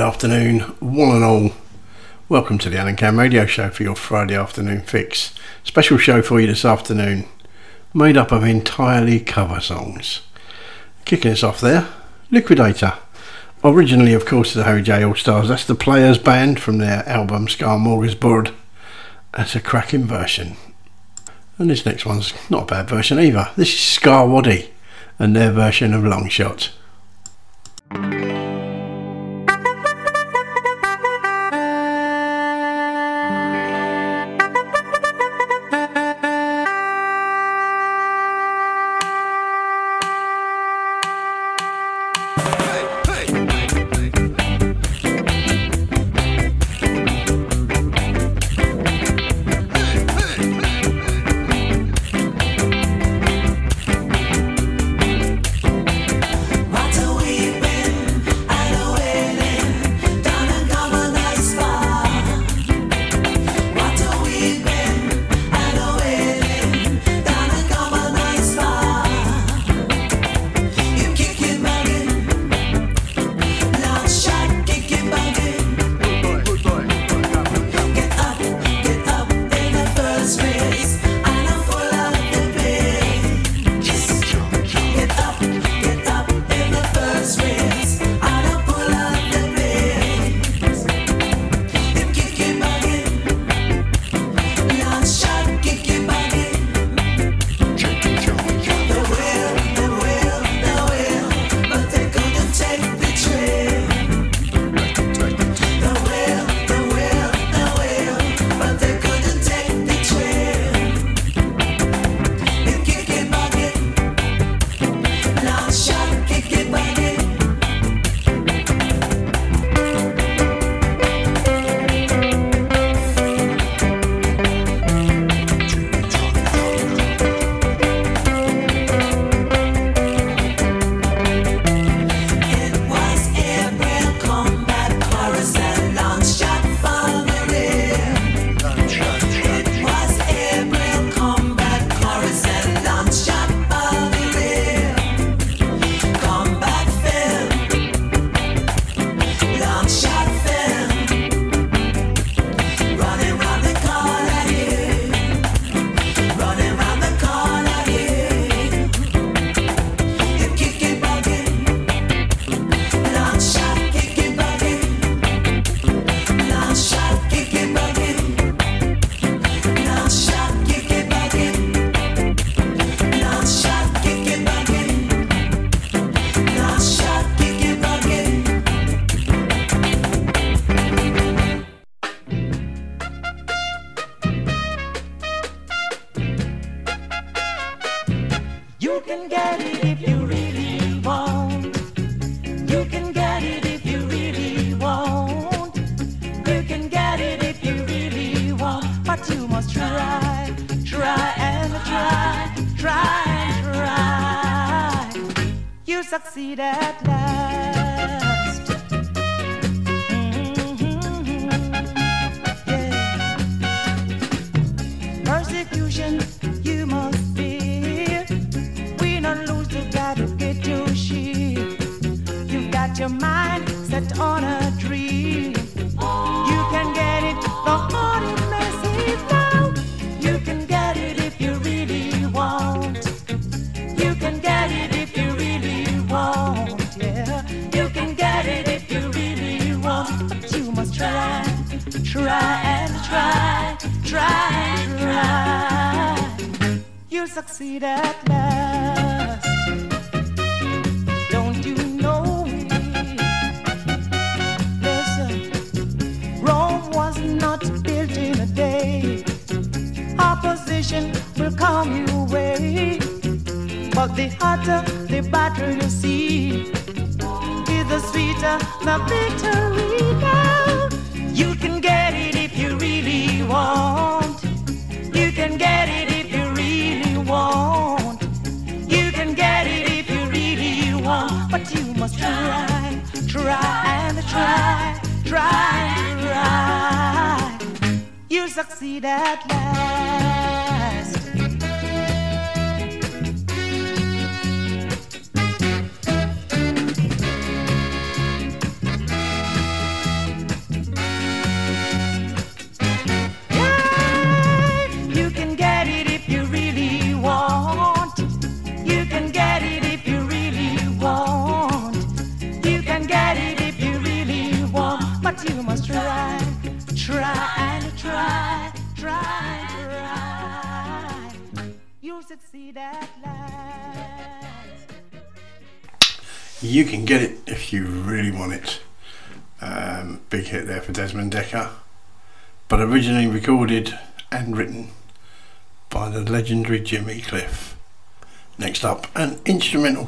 Afternoon, one and all. Welcome to the Alan Cam Radio Show for your Friday afternoon fix. Special show for you this afternoon, made up of entirely cover songs. Kicking us off there, Liquidator. Originally, of course, the Harry J All Stars. That's the Players Band from their album Scar Morgisbord. That's a cracking version. And this next one's not a bad version either. This is Scar Waddy and their version of Long Shot.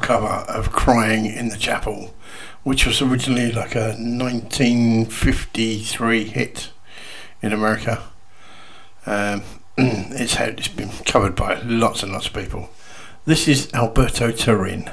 cover of Crying in the Chapel, which was originally like a 1953 hit in America. Um, it's, had, it's been covered by lots and lots of people. This is Alberto Turin.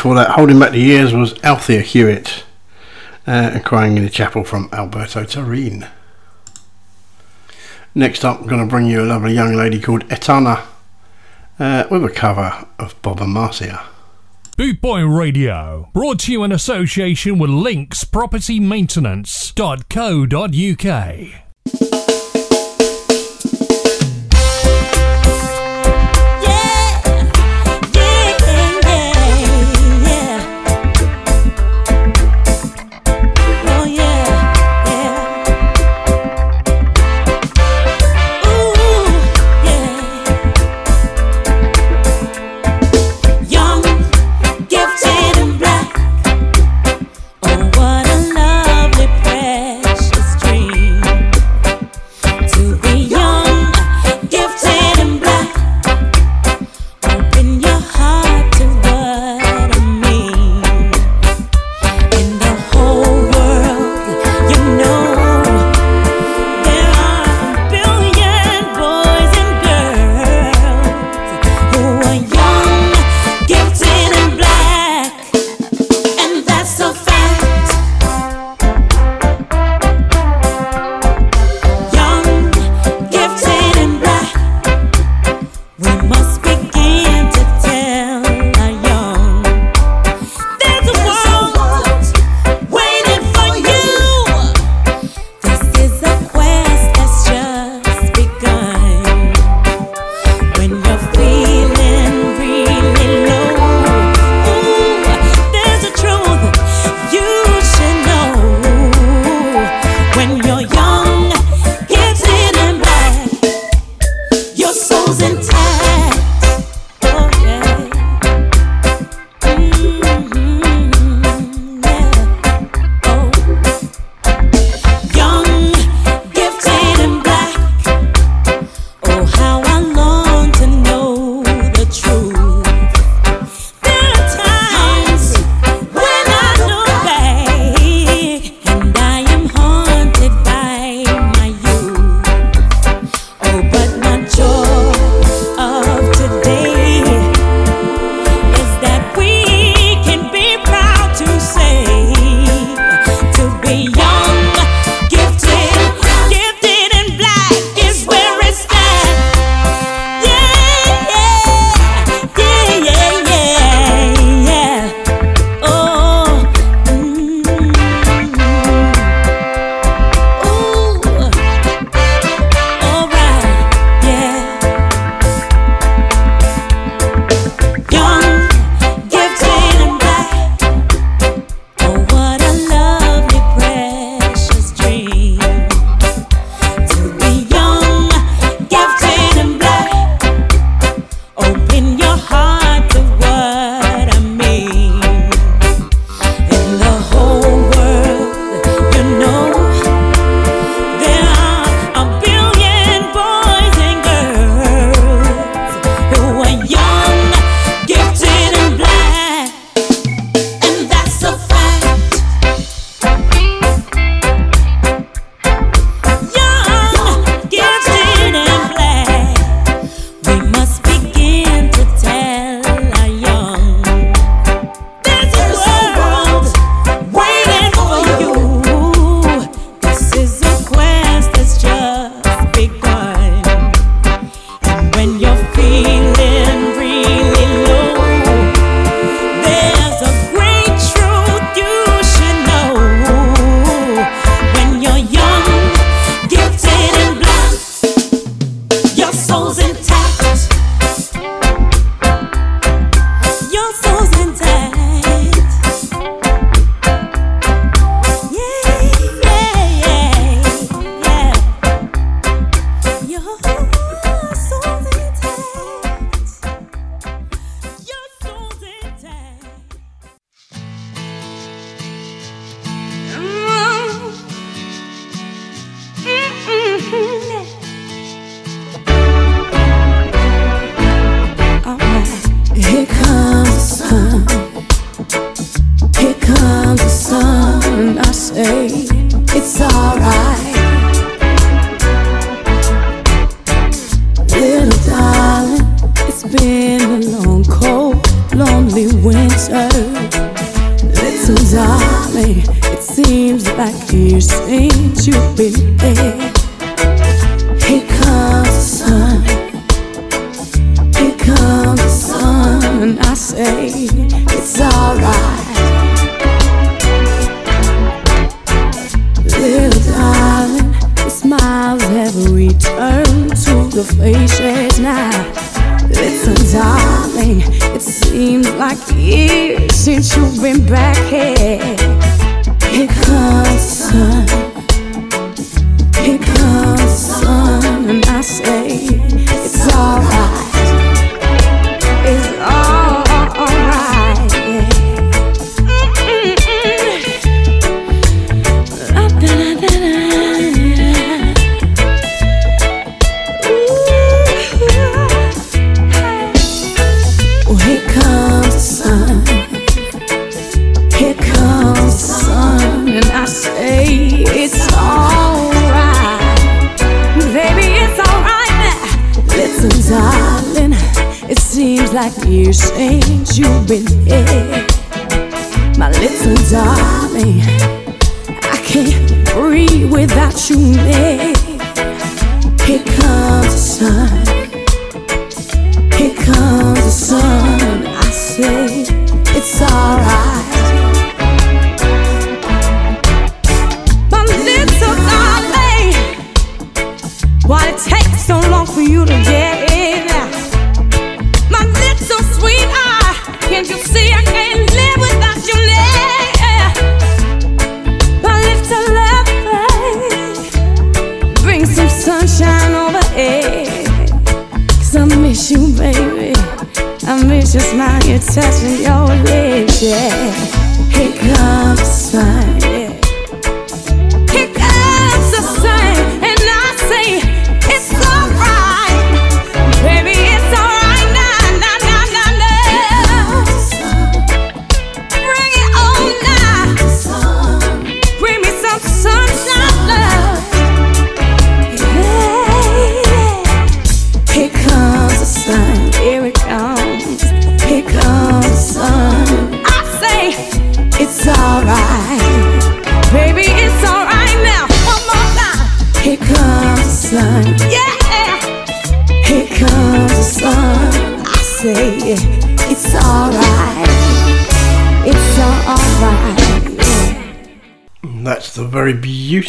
Before that, holding back the years was Althea Hewitt. Uh, and crying in the chapel from Alberto Torrin. Next up, I'm going to bring you a lovely young lady called Etana uh, with a cover of Bob Marcia. Bootboy Radio, brought to you in association with Links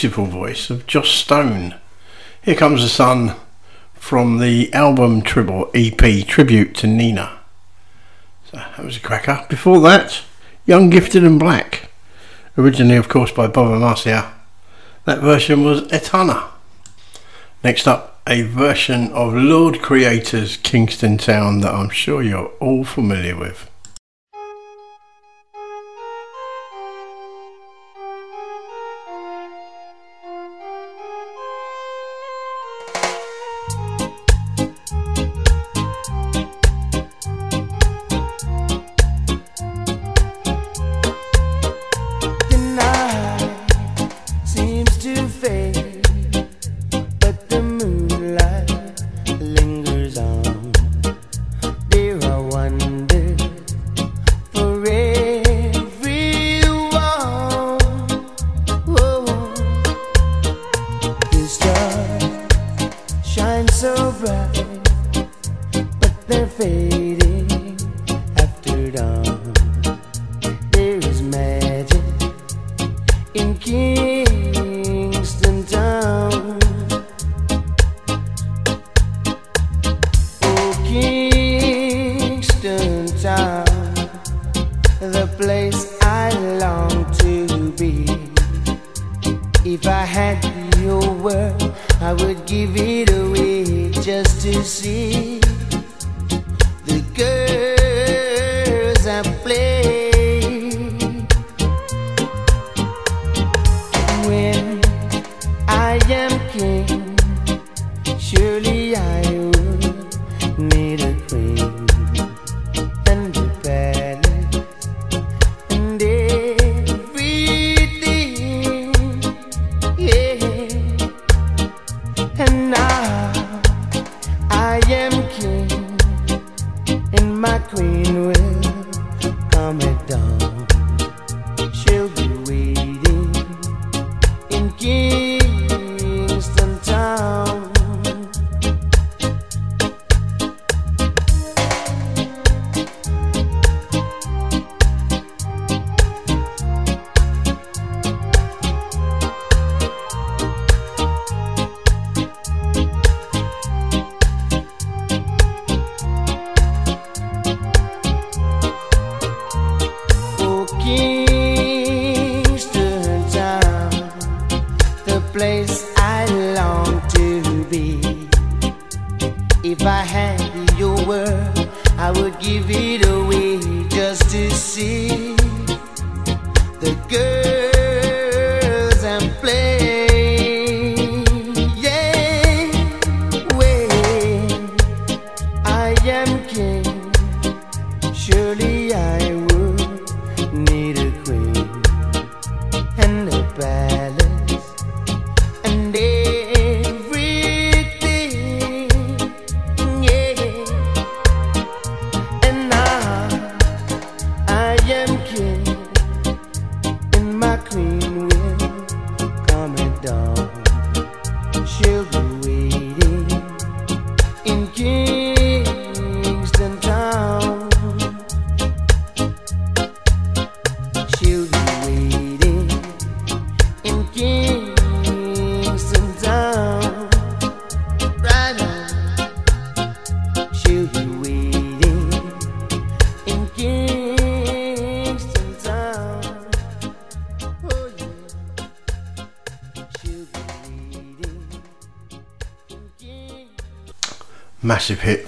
beautiful voice of Joss Stone. Here Comes the Sun from the album Tribble EP Tribute to Nina. So that was a cracker. Before that, Young Gifted and Black. Originally, of course, by Bob Marcia. That version was Etana. Next up, a version of Lord Creator's Kingston Town that I'm sure you're all familiar with. I am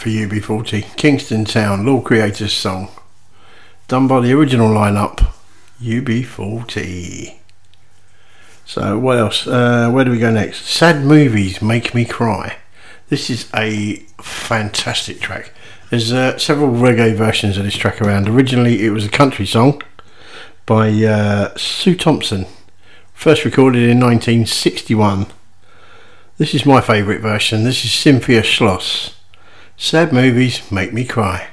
for UB40, Kingston Town, Lord Creator's song, done by the original lineup, UB40. So what else? Uh, where do we go next? Sad movies make me cry. This is a fantastic track. There's uh, several reggae versions of this track around. Originally, it was a country song by uh, Sue Thompson, first recorded in 1961. This is my favourite version. This is Cynthia Schloss. Sad movies make me cry.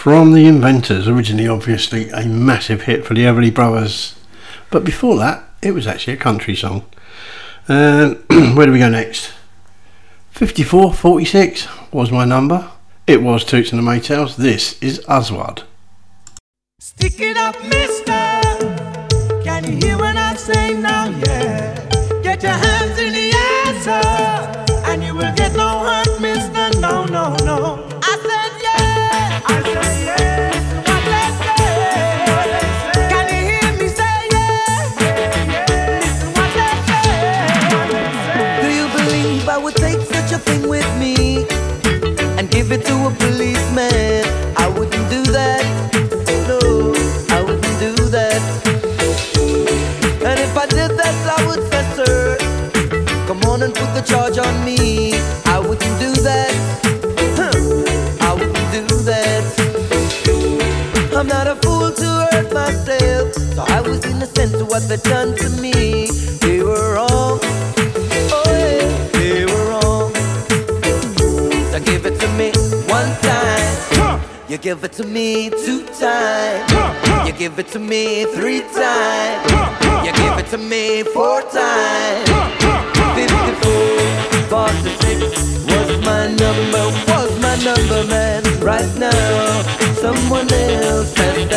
from the Inventors, originally obviously a massive hit for the Everly Brothers. But before that, it was actually a country song. Uh, and where do we go next? 5446 was my number. It was Toots and the Maytals. This is Aswad. Stick it up, mister. Can you hear what I'm saying now? Yeah. Get your hands in the air, sir. A policeman? I wouldn't do that. No, I wouldn't do that. And if I did that, I would say, sir, come on and put the charge on me. I wouldn't do that. I wouldn't do that. I'm not a fool to hurt myself, so I was innocent to what they done to me. Give it to me two times. You give it to me three times. You give it to me four times. 54, 46 was my number, was my number, man. Right now, someone else has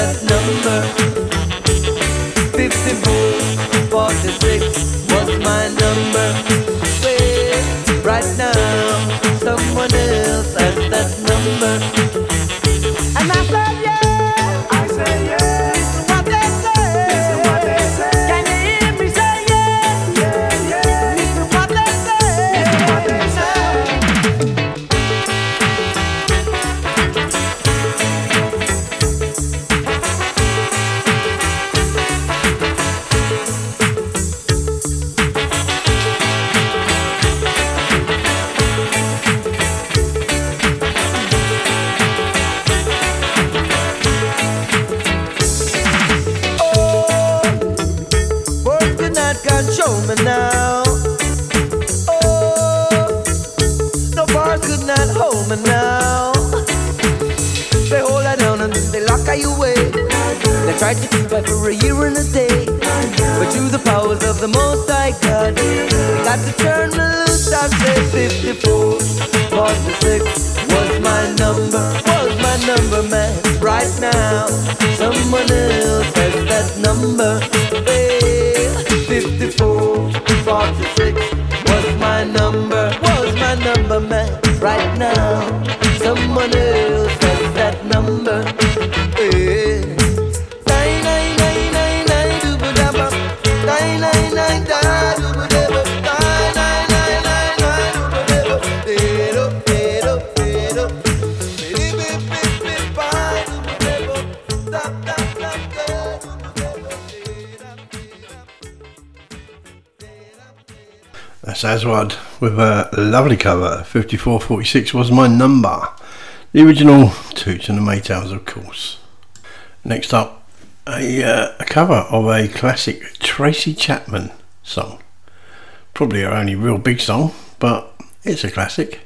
lovely cover. 5446 was my number. The original Toots and the Maytals, of course. Next up, a, uh, a cover of a classic Tracy Chapman song. Probably her only real big song, but it's a classic.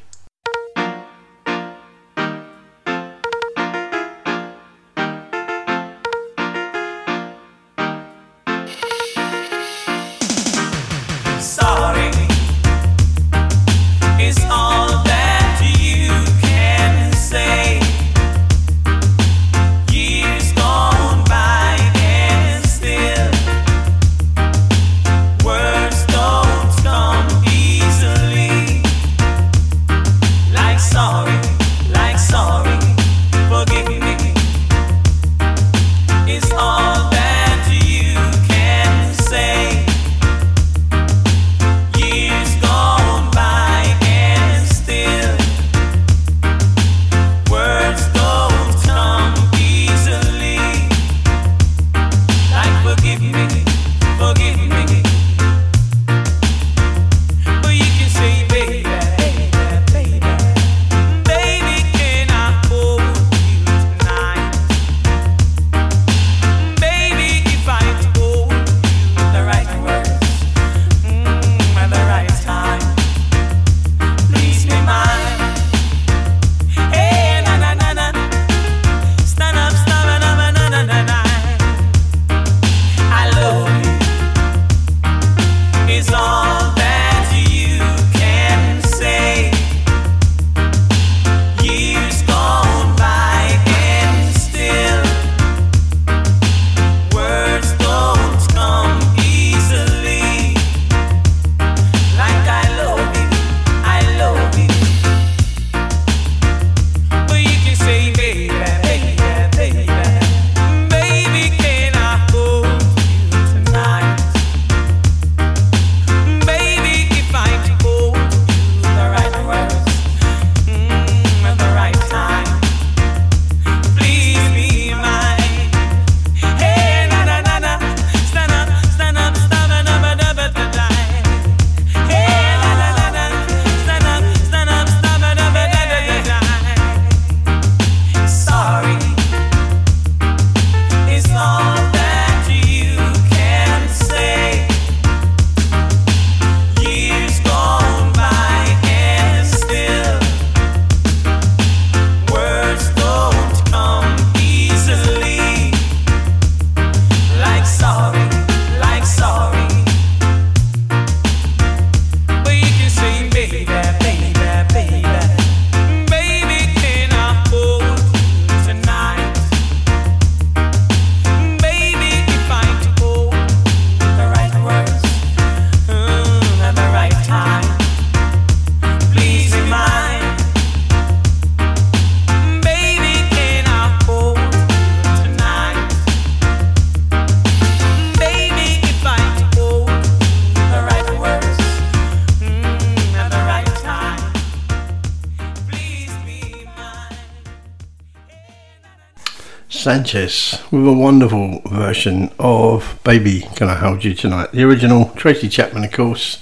Sanchez with a wonderful version of Baby Can I Hold You Tonight? The original, Tracy Chapman, of course.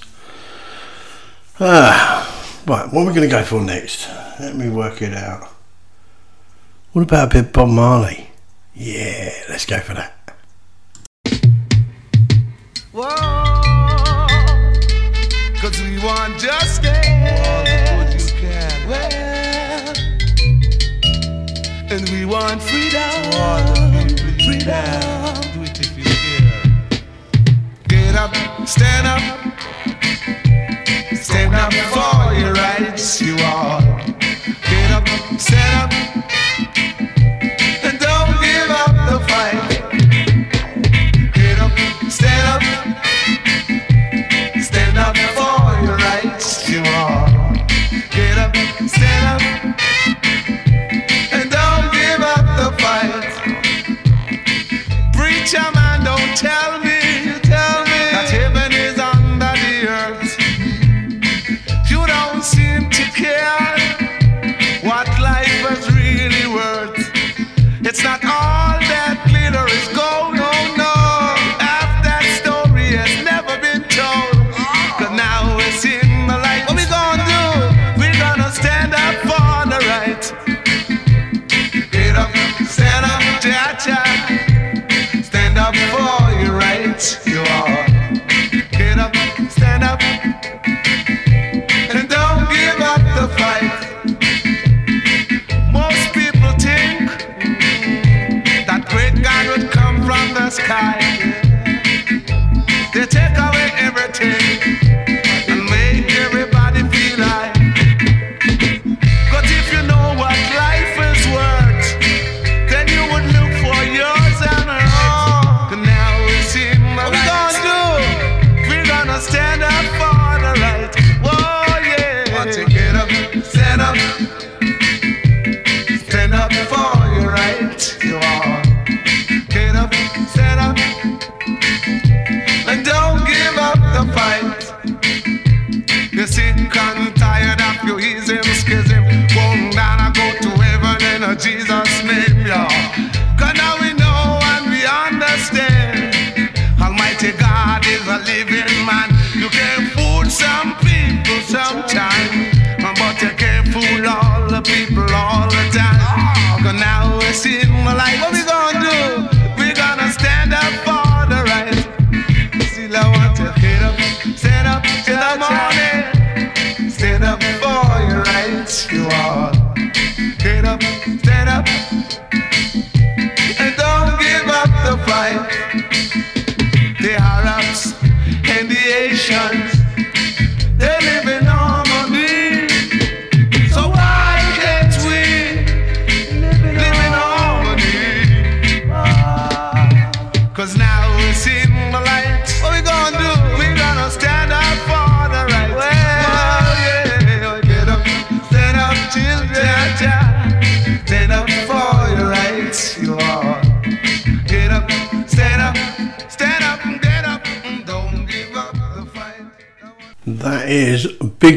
Ah, right, what are we going to go for next? Let me work it out. What about a bit Bob Marley?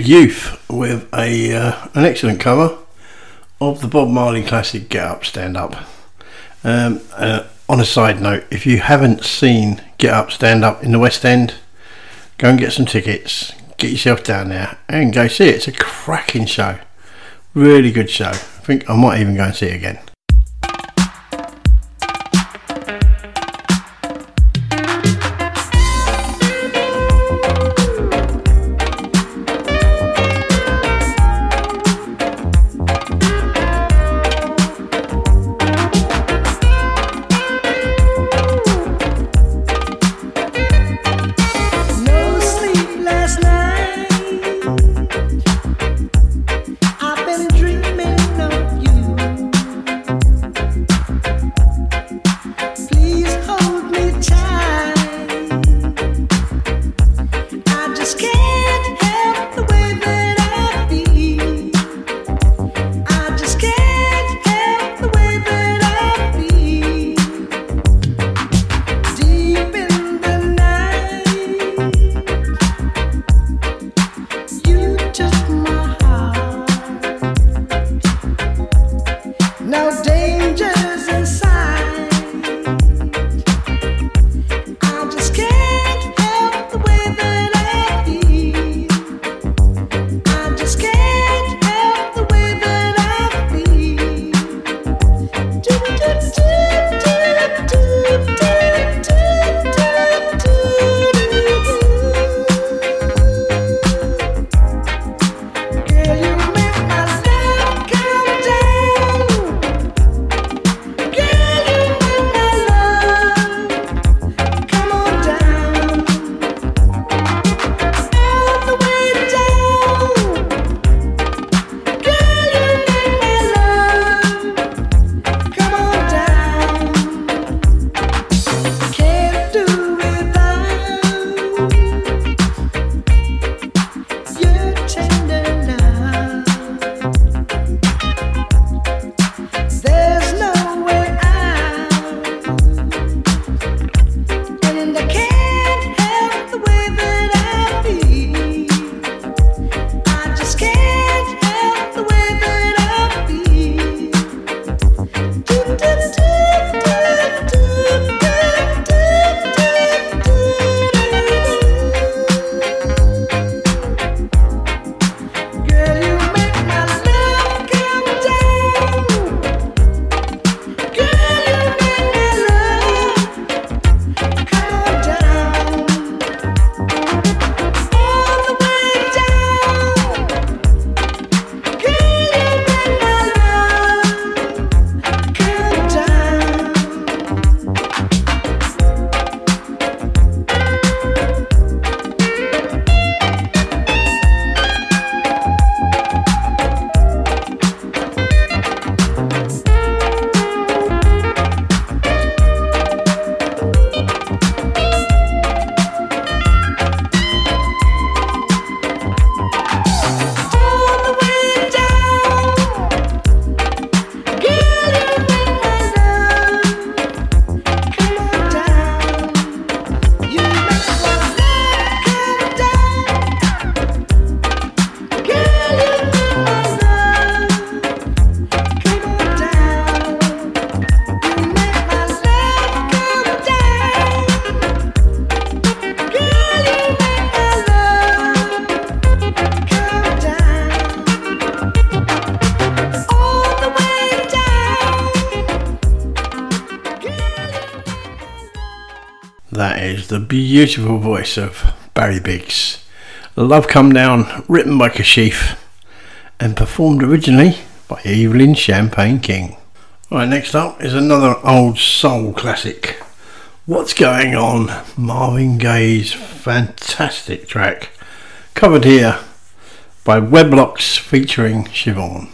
Youth with a uh, an excellent cover of the Bob Marley classic Get Up Stand Up. Um, uh, on a side note, if you haven't seen Get Up Stand Up in the West End, go and get some tickets, get yourself down there and go see it. It's a cracking show, really good show. I think I might even go and see it again. The beautiful voice of Barry Biggs. Love Come Down, written by Kashif and performed originally by Evelyn Champagne King. Right, next up is another old soul classic. What's Going On? Marvin Gaye's fantastic track. Covered here by Weblocks featuring Siobhan.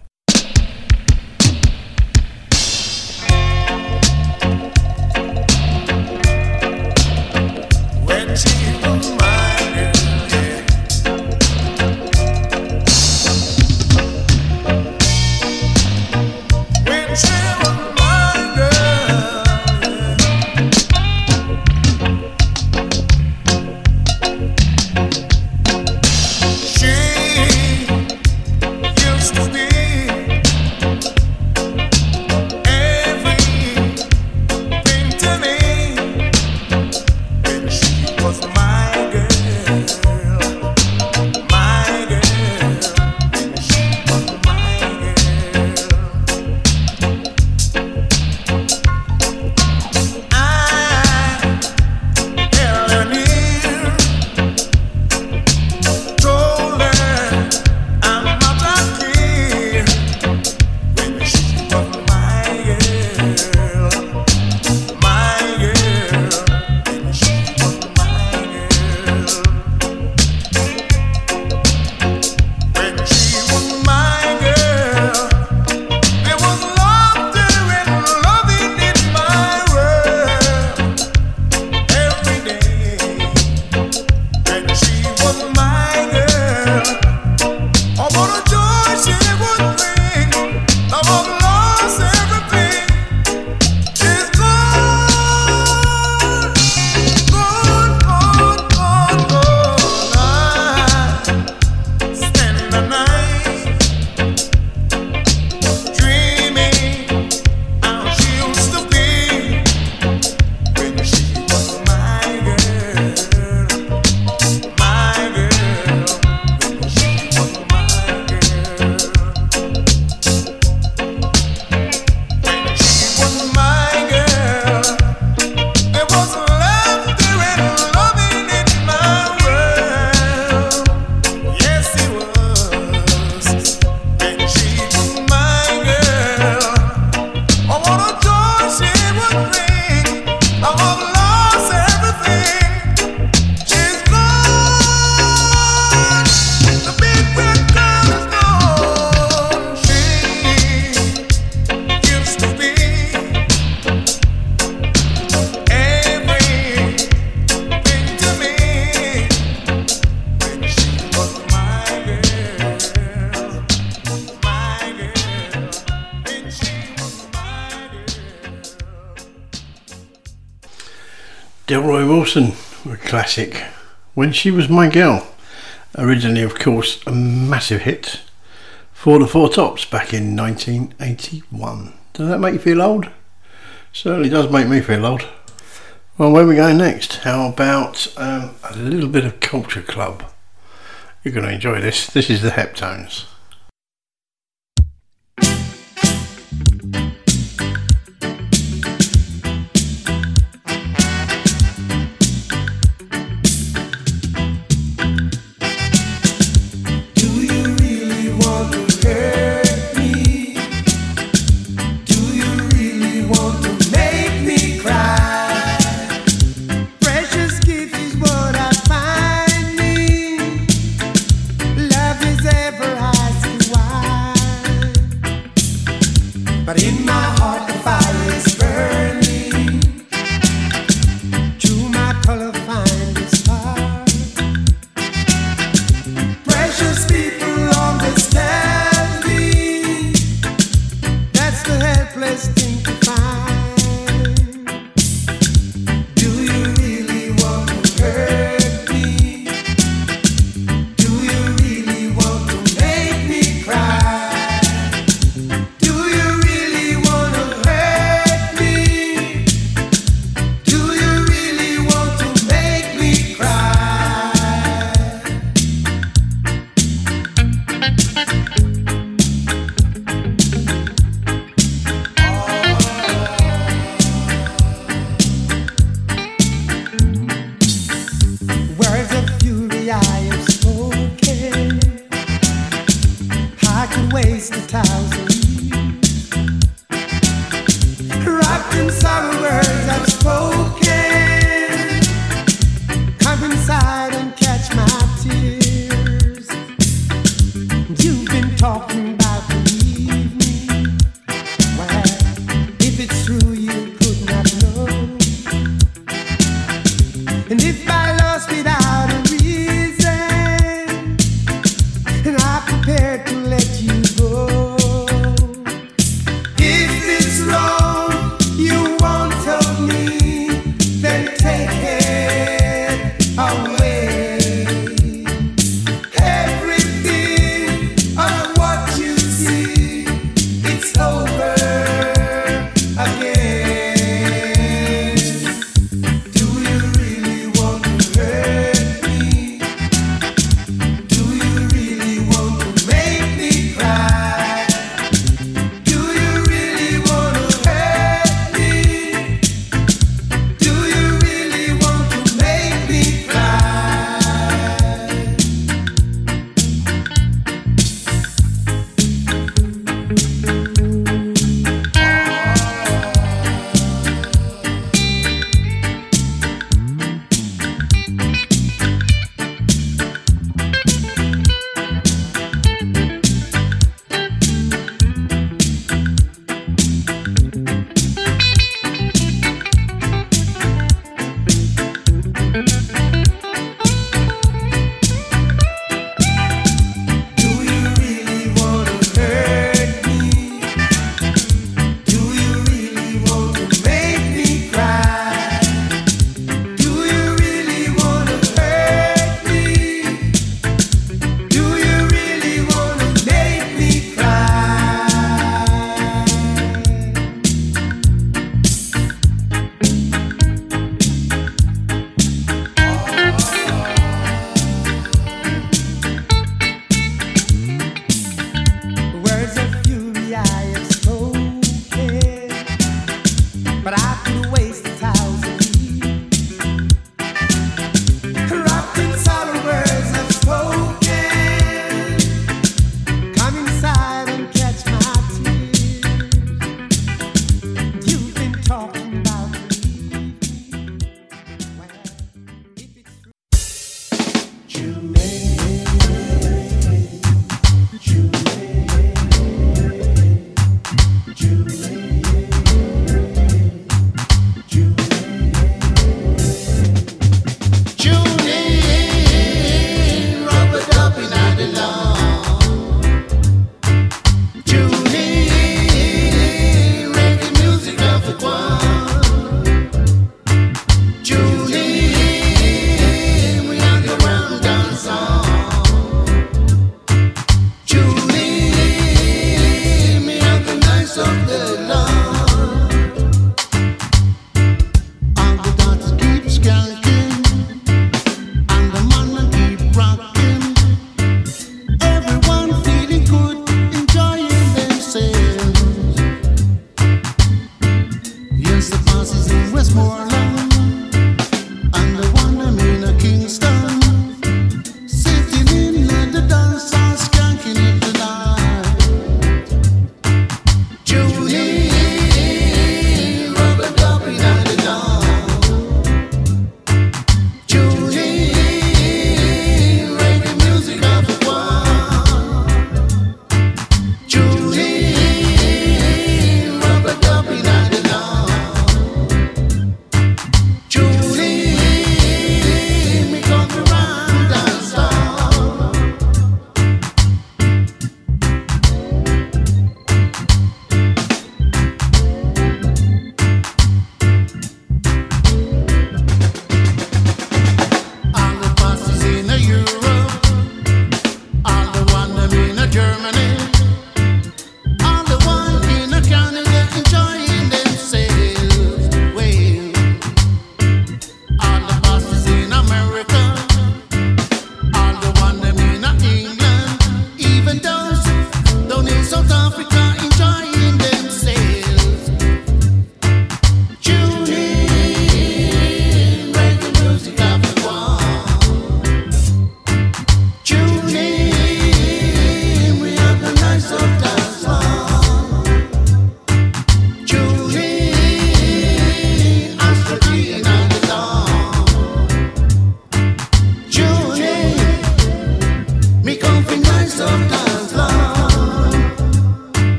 When She Was My Girl. Originally, of course, a massive hit for the Four Tops back in 1981. Does that make you feel old? Certainly does make me feel old. Well, where we going next? How about um, a little bit of Culture Club? You're going to enjoy this. This is the Heptones.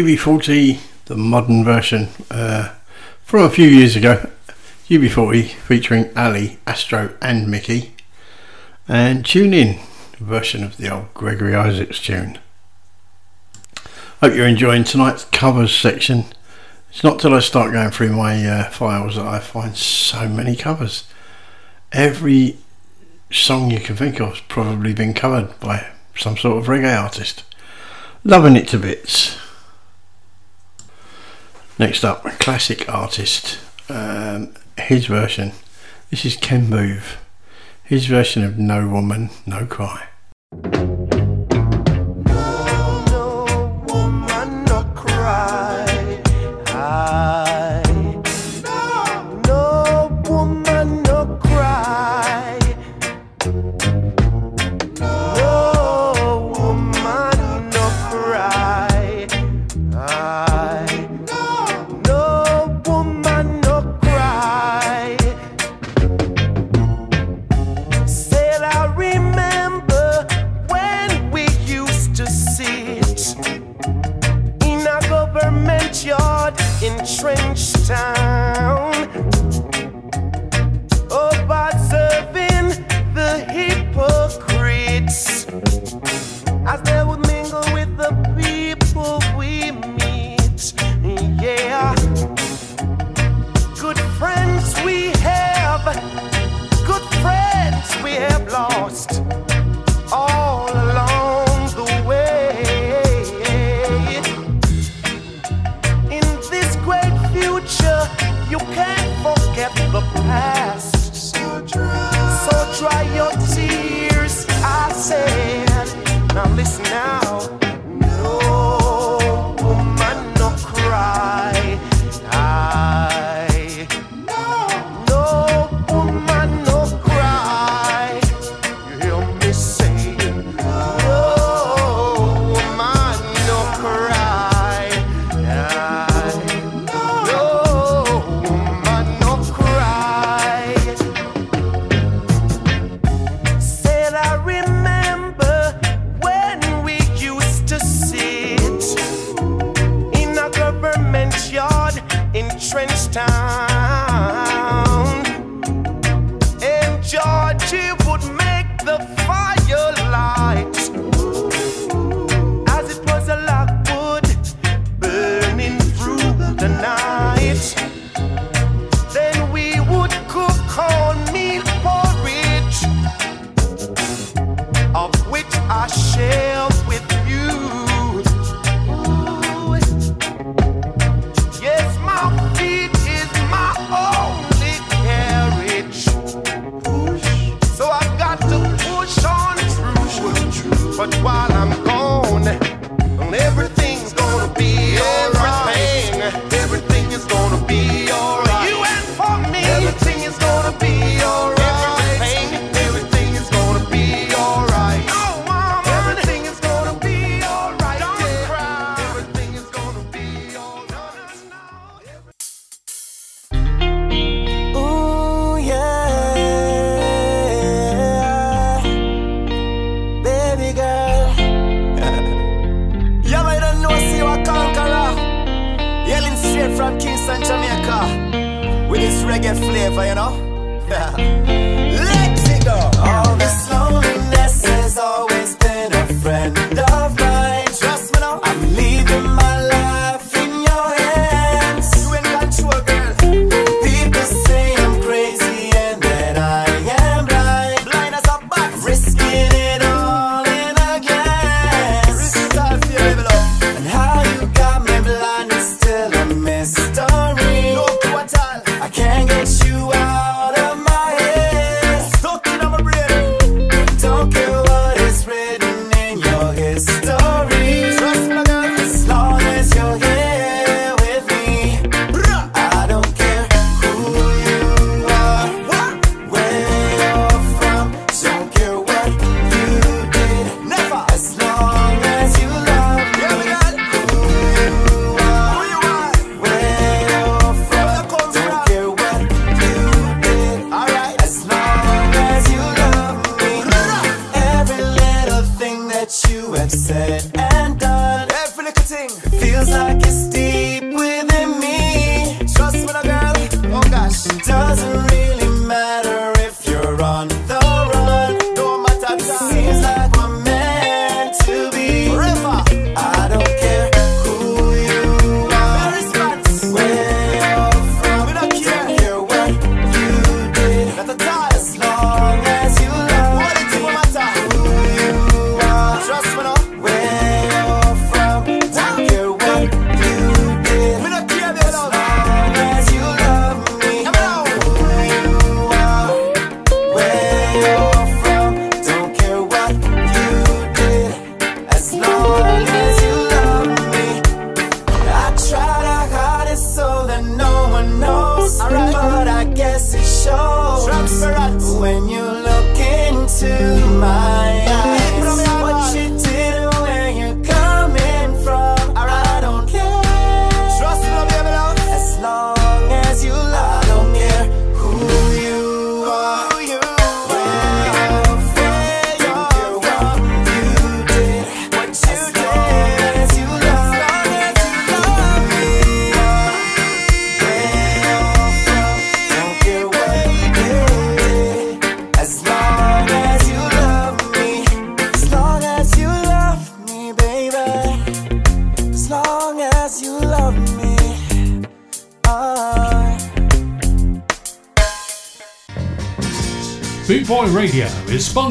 UB40, the modern version uh, from a few years ago. UB40 featuring Ali, Astro, and Mickey. And Tune In, version of the old Gregory Isaacs tune. Hope you're enjoying tonight's covers section. It's not till I start going through my uh, files that I find so many covers. Every song you can think of has probably been covered by some sort of reggae artist. Loving it to bits. Next up, a classic artist, um, his version. This is Ken Move, his version of No Woman, No Cry.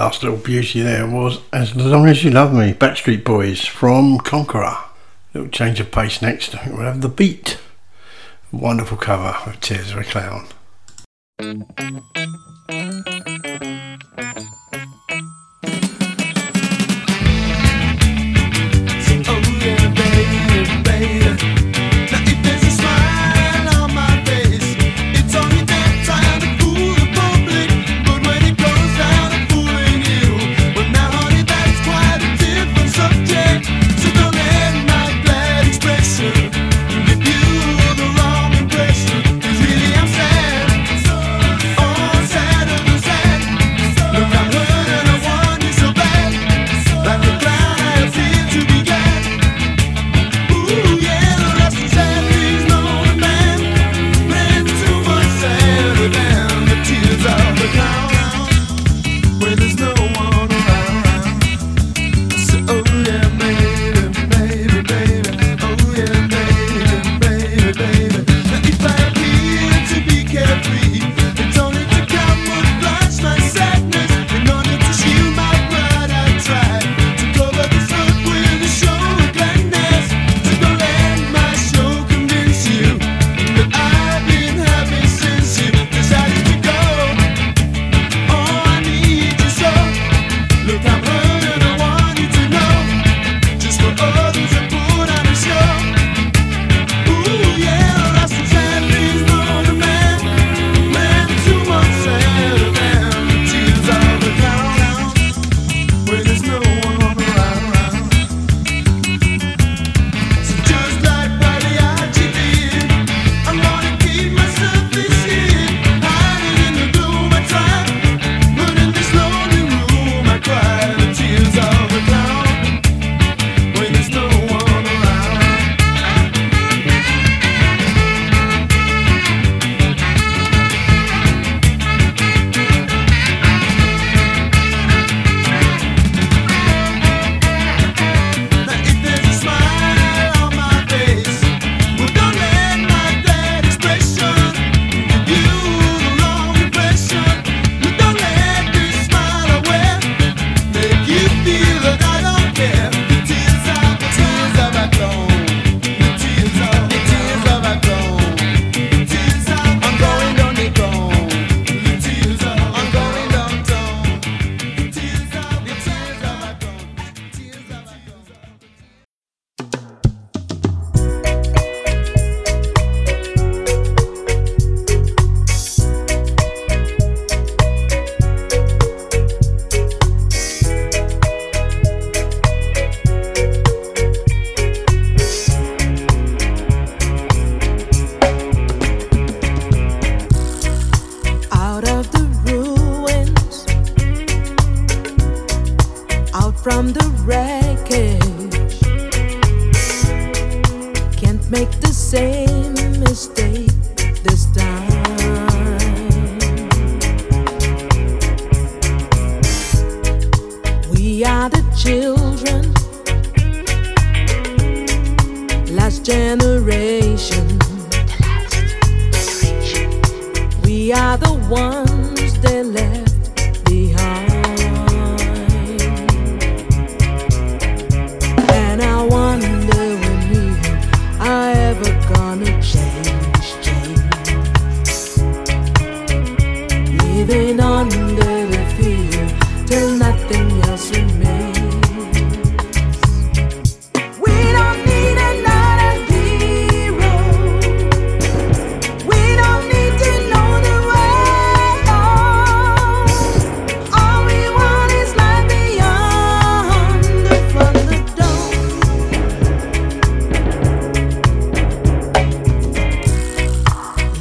last little beauty there was As Long As You Love Me, Backstreet Boys from Conqueror. Little change of pace next, we'll have The Beat. Wonderful cover of Tears of a Clown.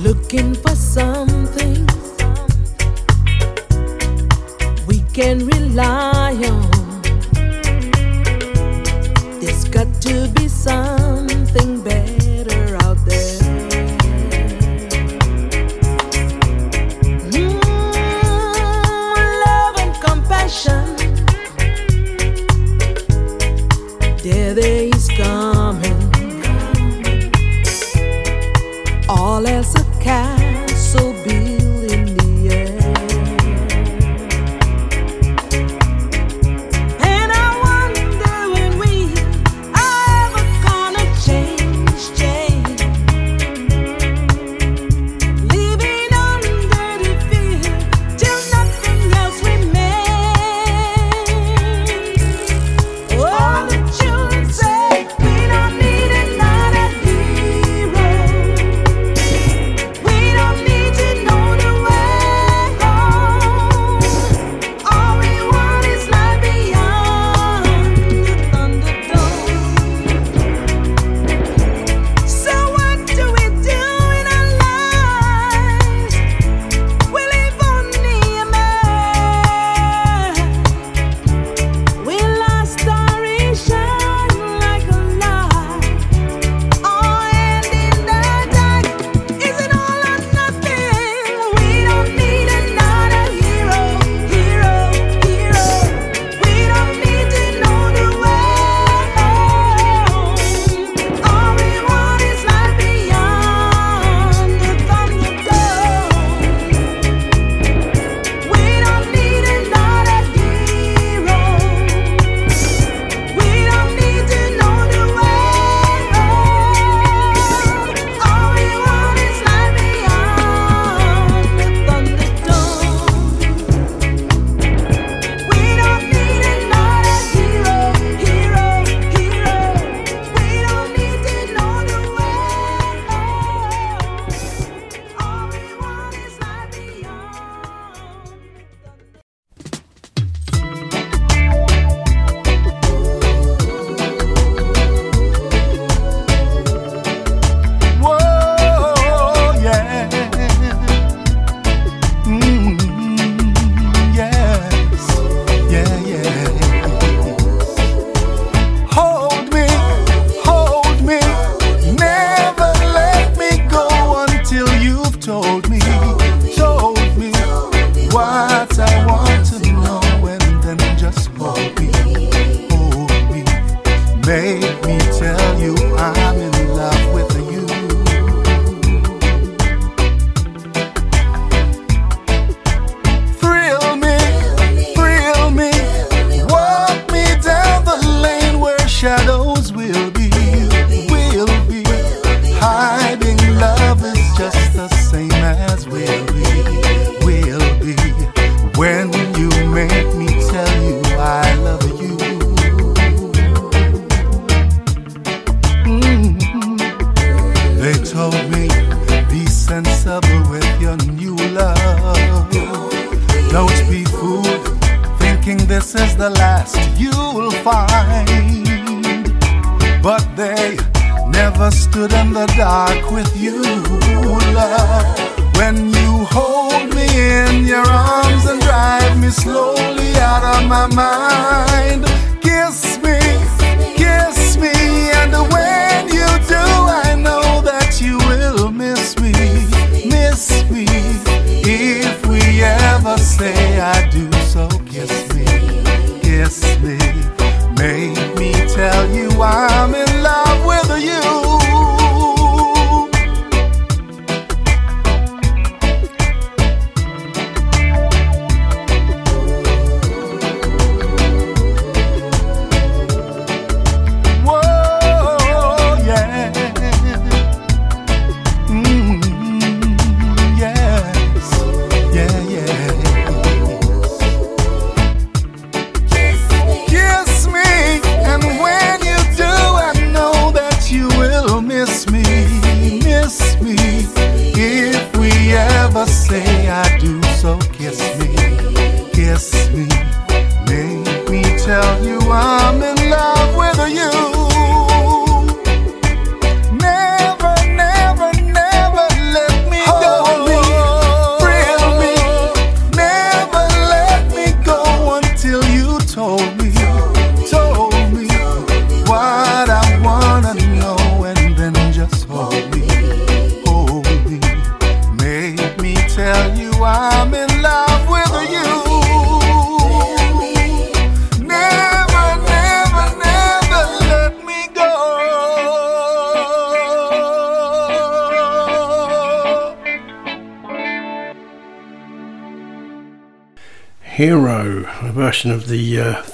Looking for something we can rely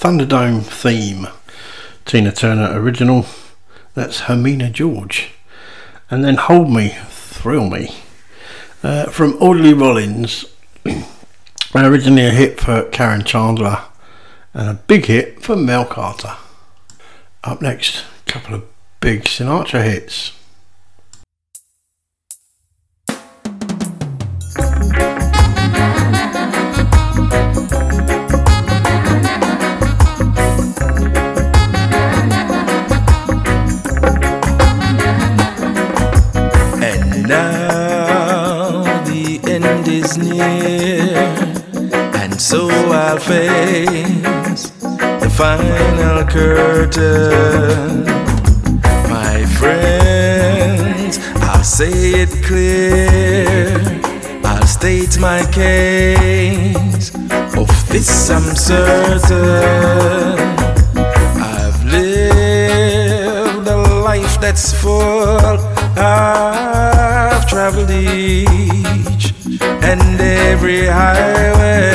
Thunderdome theme, Tina Turner original. That's Hermina George. And then Hold Me, Thrill Me, uh, from Audley Rollins. Originally a hit for Karen Chandler and a big hit for Mel Carter. Up next, a couple of big Sinatra hits. Face the final curtain. My friends, I'll say it clear, I'll state my case. Of this I'm certain. I've lived a life that's full. I've traveled each and every highway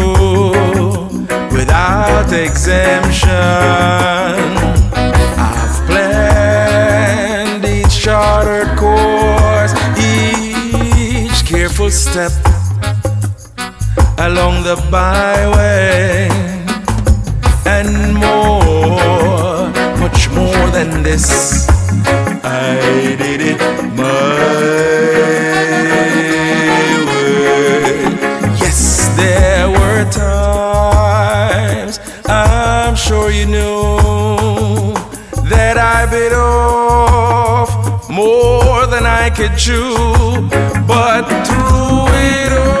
exemption. I've planned each chartered course, each careful step along the byway and more, much more than this. I did it my way. Yes, there were times you knew that I bit off more than I could chew, but through it all,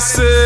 Not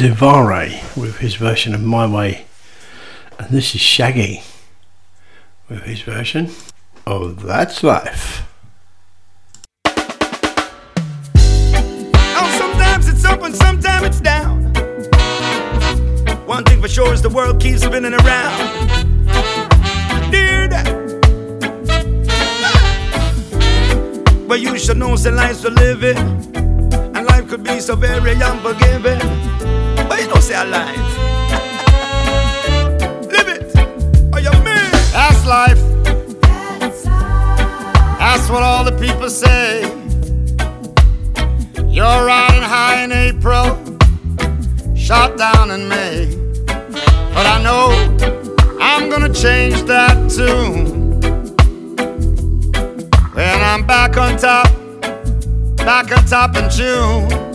Devare with his version of My Way. And this is Shaggy with his version of That's Life. Oh, sometimes it's up and sometimes it's down. One thing for sure is the world keeps spinning around. That. But you should know the life's to live it. And life could be so very unforgiving. But you don't say a life. live it. Or you mean. That's life. That's what all the people say. You're riding high in April, shot down in May. But I know I'm gonna change that tune. When I'm back on top, back on top in June.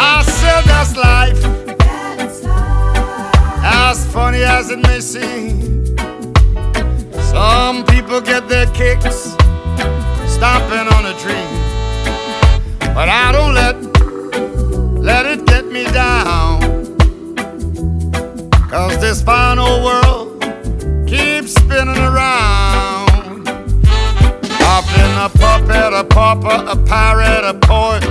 I said that's life. As funny as it may seem. Some people get their kicks stomping on a dream. But I don't let let it get me down. Cause this fine old world keeps spinning around. I've been a puppet, a pauper, a pirate, a poet,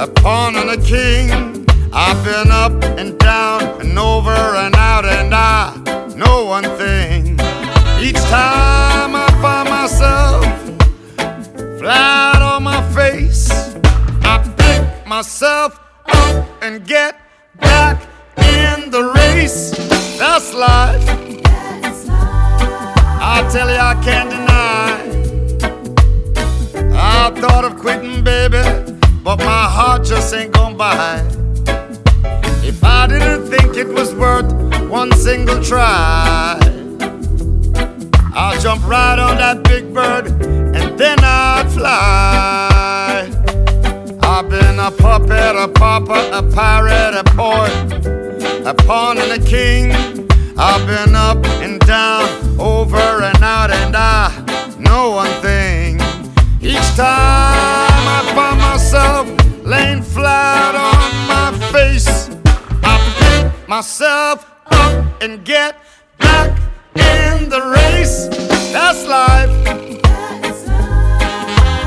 a pawn and a king. I've been up and down and over and out, and I know one thing. Each time I find myself flat on my face, I pick myself up and get back in the race. That's life. I tell you, I can't deny. I thought of quitting, baby, but my heart just ain't gonna buy. If I didn't think it was worth one single try, I'll jump right on that big bird and then I'd fly. I've been a puppet, a pauper, a pirate, a poet, a pawn and a king. I've been up and down, over and out, and I know one thing. Each time Find myself laying flat on my face, I pick myself up and get back in the race. That's life.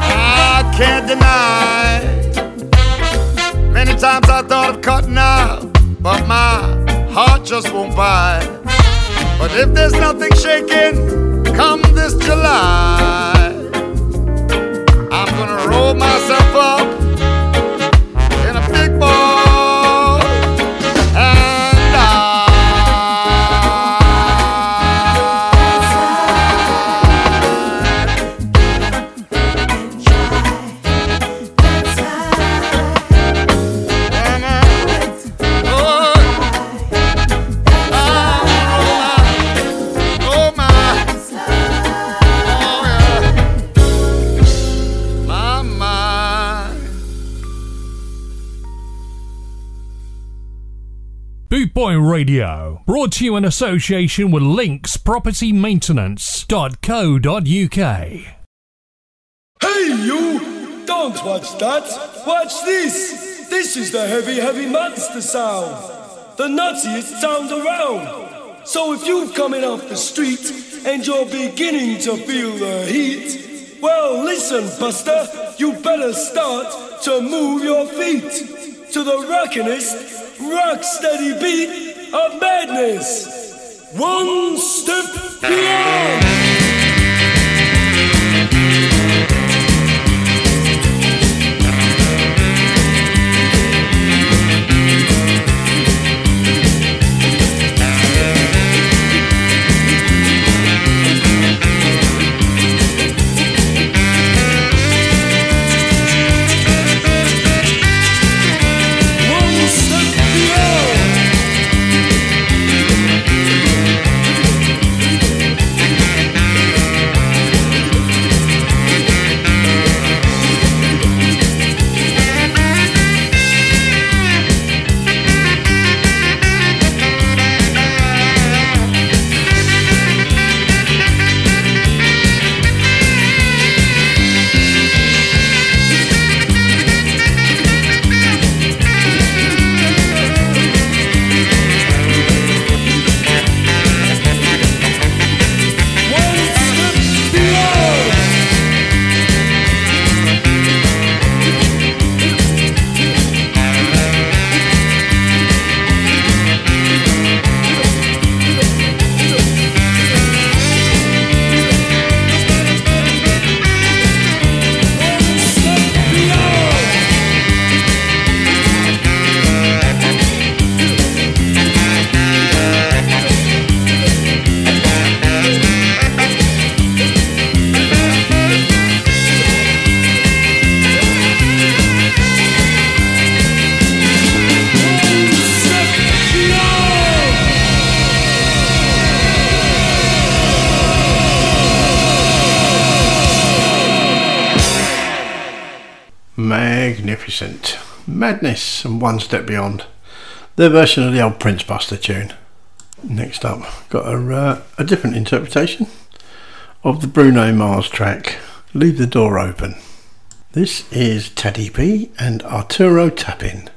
I can't deny. Many times I thought of cutting out, but my heart just won't buy. But if there's nothing shaking, come this July, gonna roll myself Radio, brought to you in association with Links Property Maintenance.co.uk. Hey, you! Don't watch that! Watch this! This is the heavy, heavy monster sound! The nuttiest sound around! So if you're coming off the street and you're beginning to feel the heat, well, listen, Buster, you better start to move your feet to the rockinest, rock steady beat of madness! One step beyond! One Step Beyond. Their version of the old Prince Buster tune. Next up, got a, uh, a different interpretation of the Bruno Mars track, Leave the Door Open. This is Taddy P and Arturo Tappin.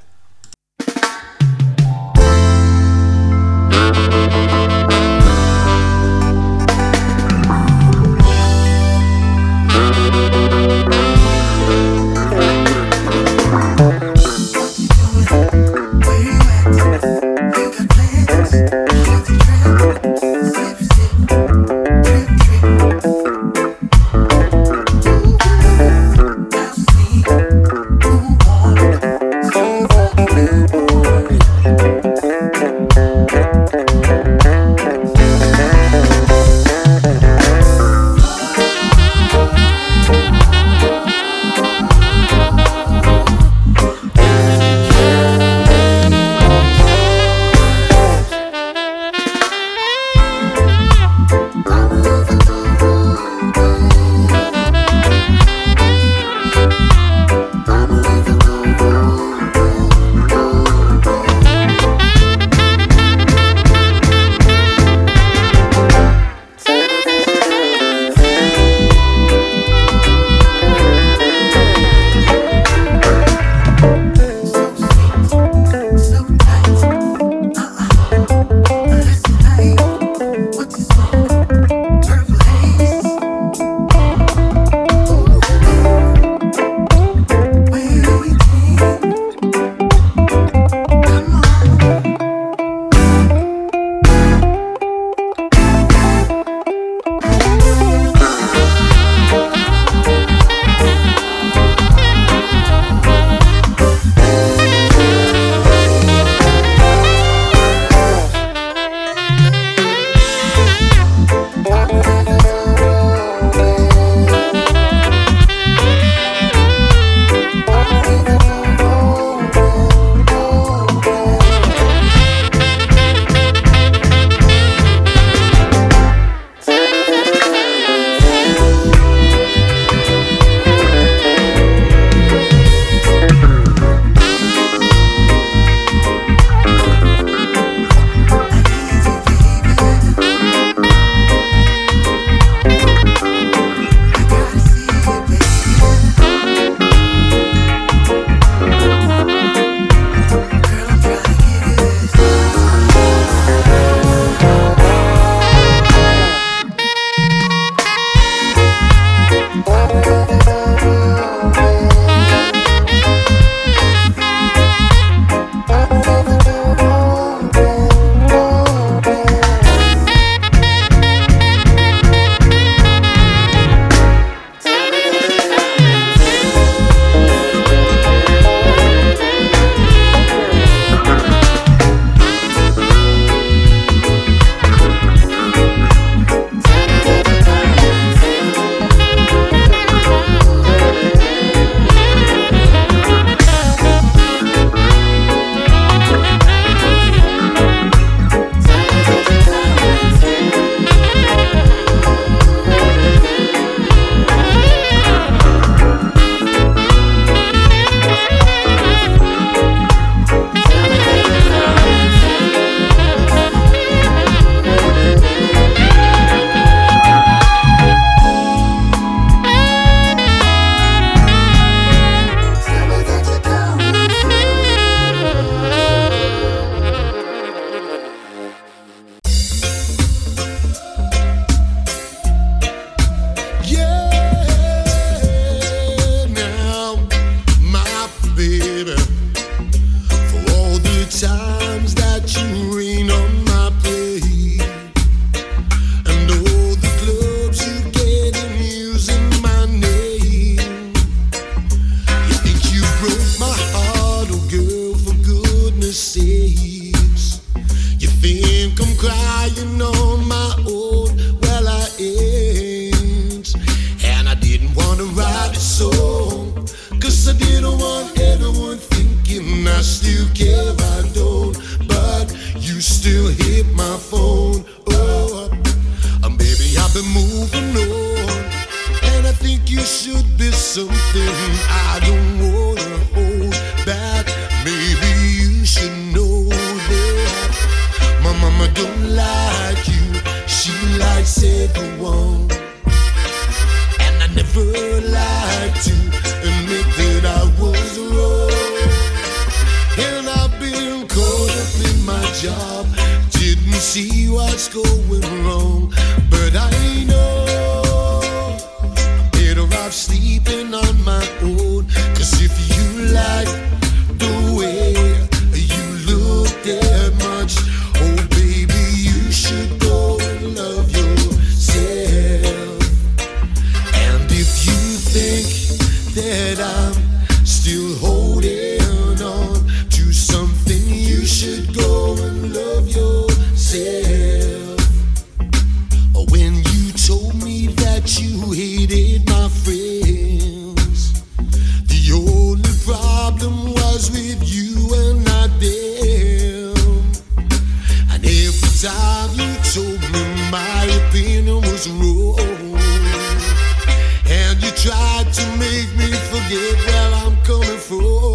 tried to make me forget where I'm coming from.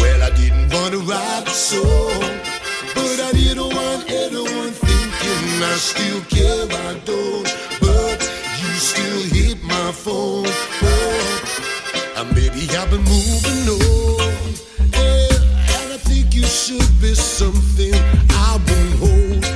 Well, I didn't want to write a song, but I didn't want anyone thinking I still care. I don't, but you still hit my phone. Oh, uh, and maybe I've been moving on, yeah, and I think you should be something I won't hold.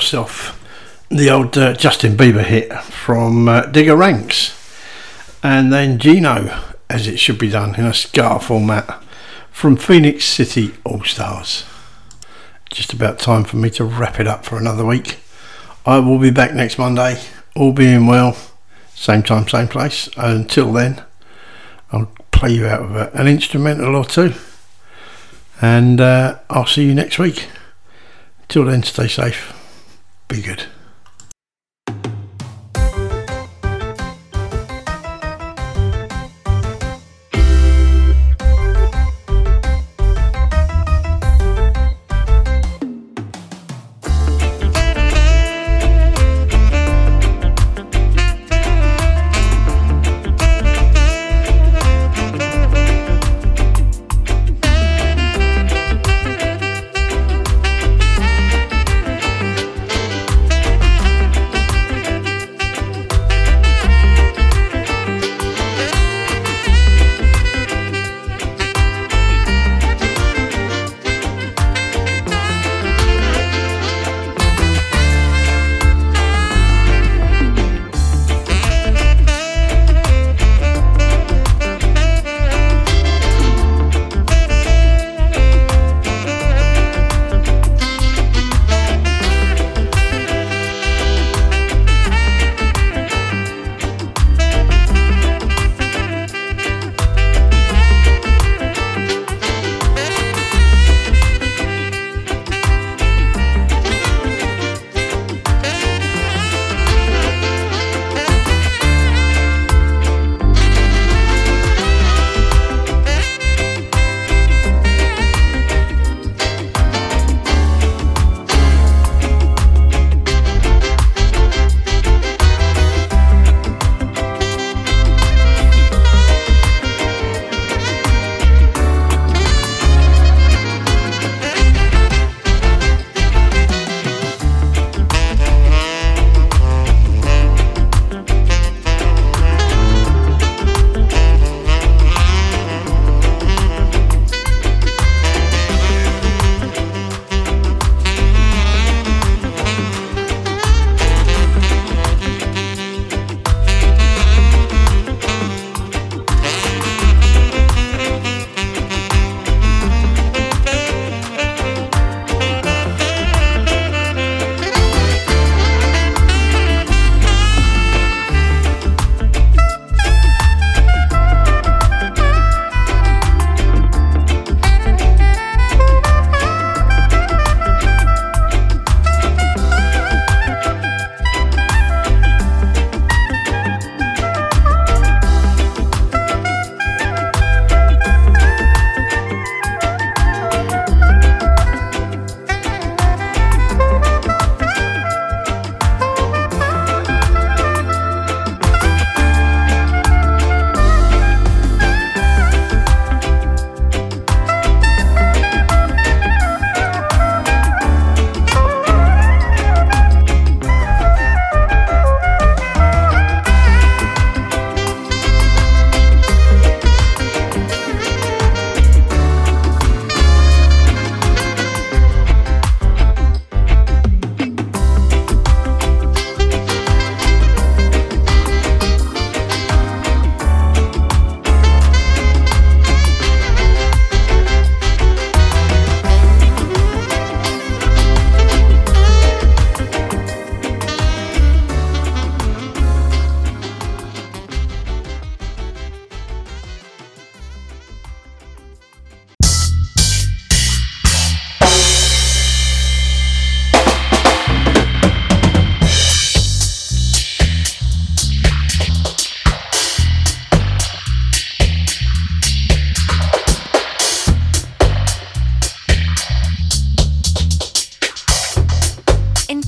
yourself. The old uh, Justin Bieber hit from uh, Digger Ranks. And then Gino, as it should be done in a ska format, from Phoenix City All Stars. Just about time for me to wrap it up for another week. I will be back next Monday, all being well, same time, same place. Until then, I'll play you out with a- an instrumental or two. And uh, I'll see you next week. Till then, stay safe. Be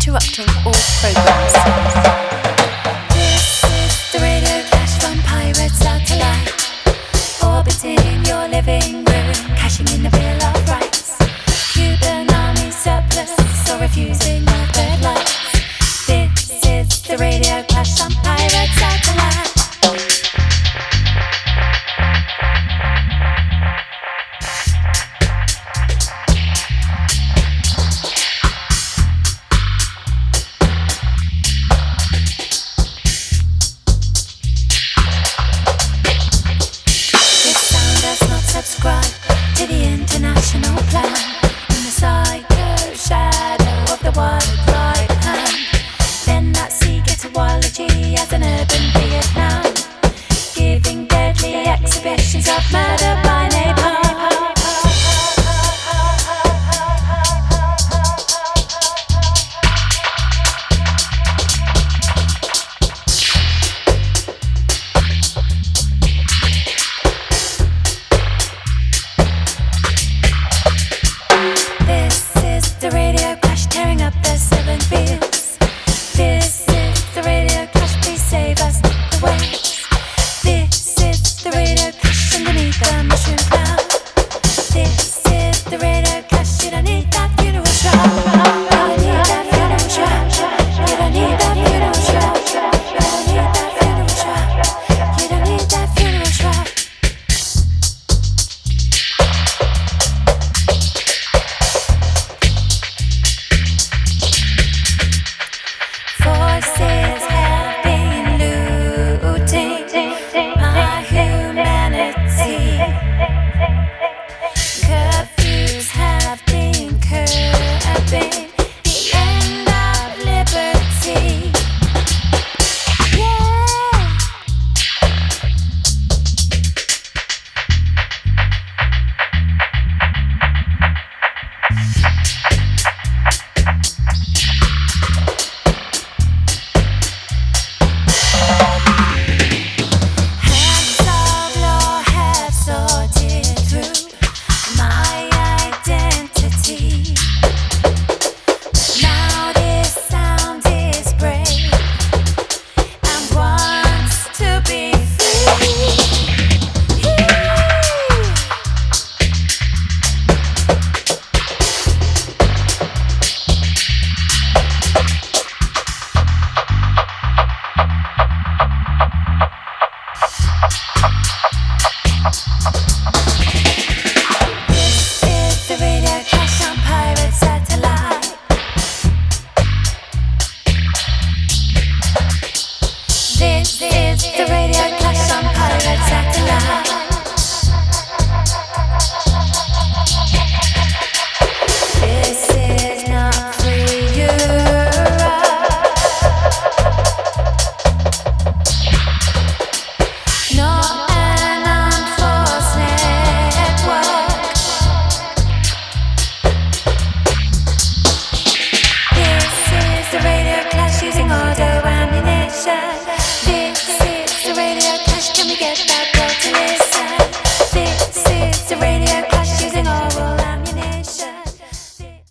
interrupting all programs. This is the radio orbiting your living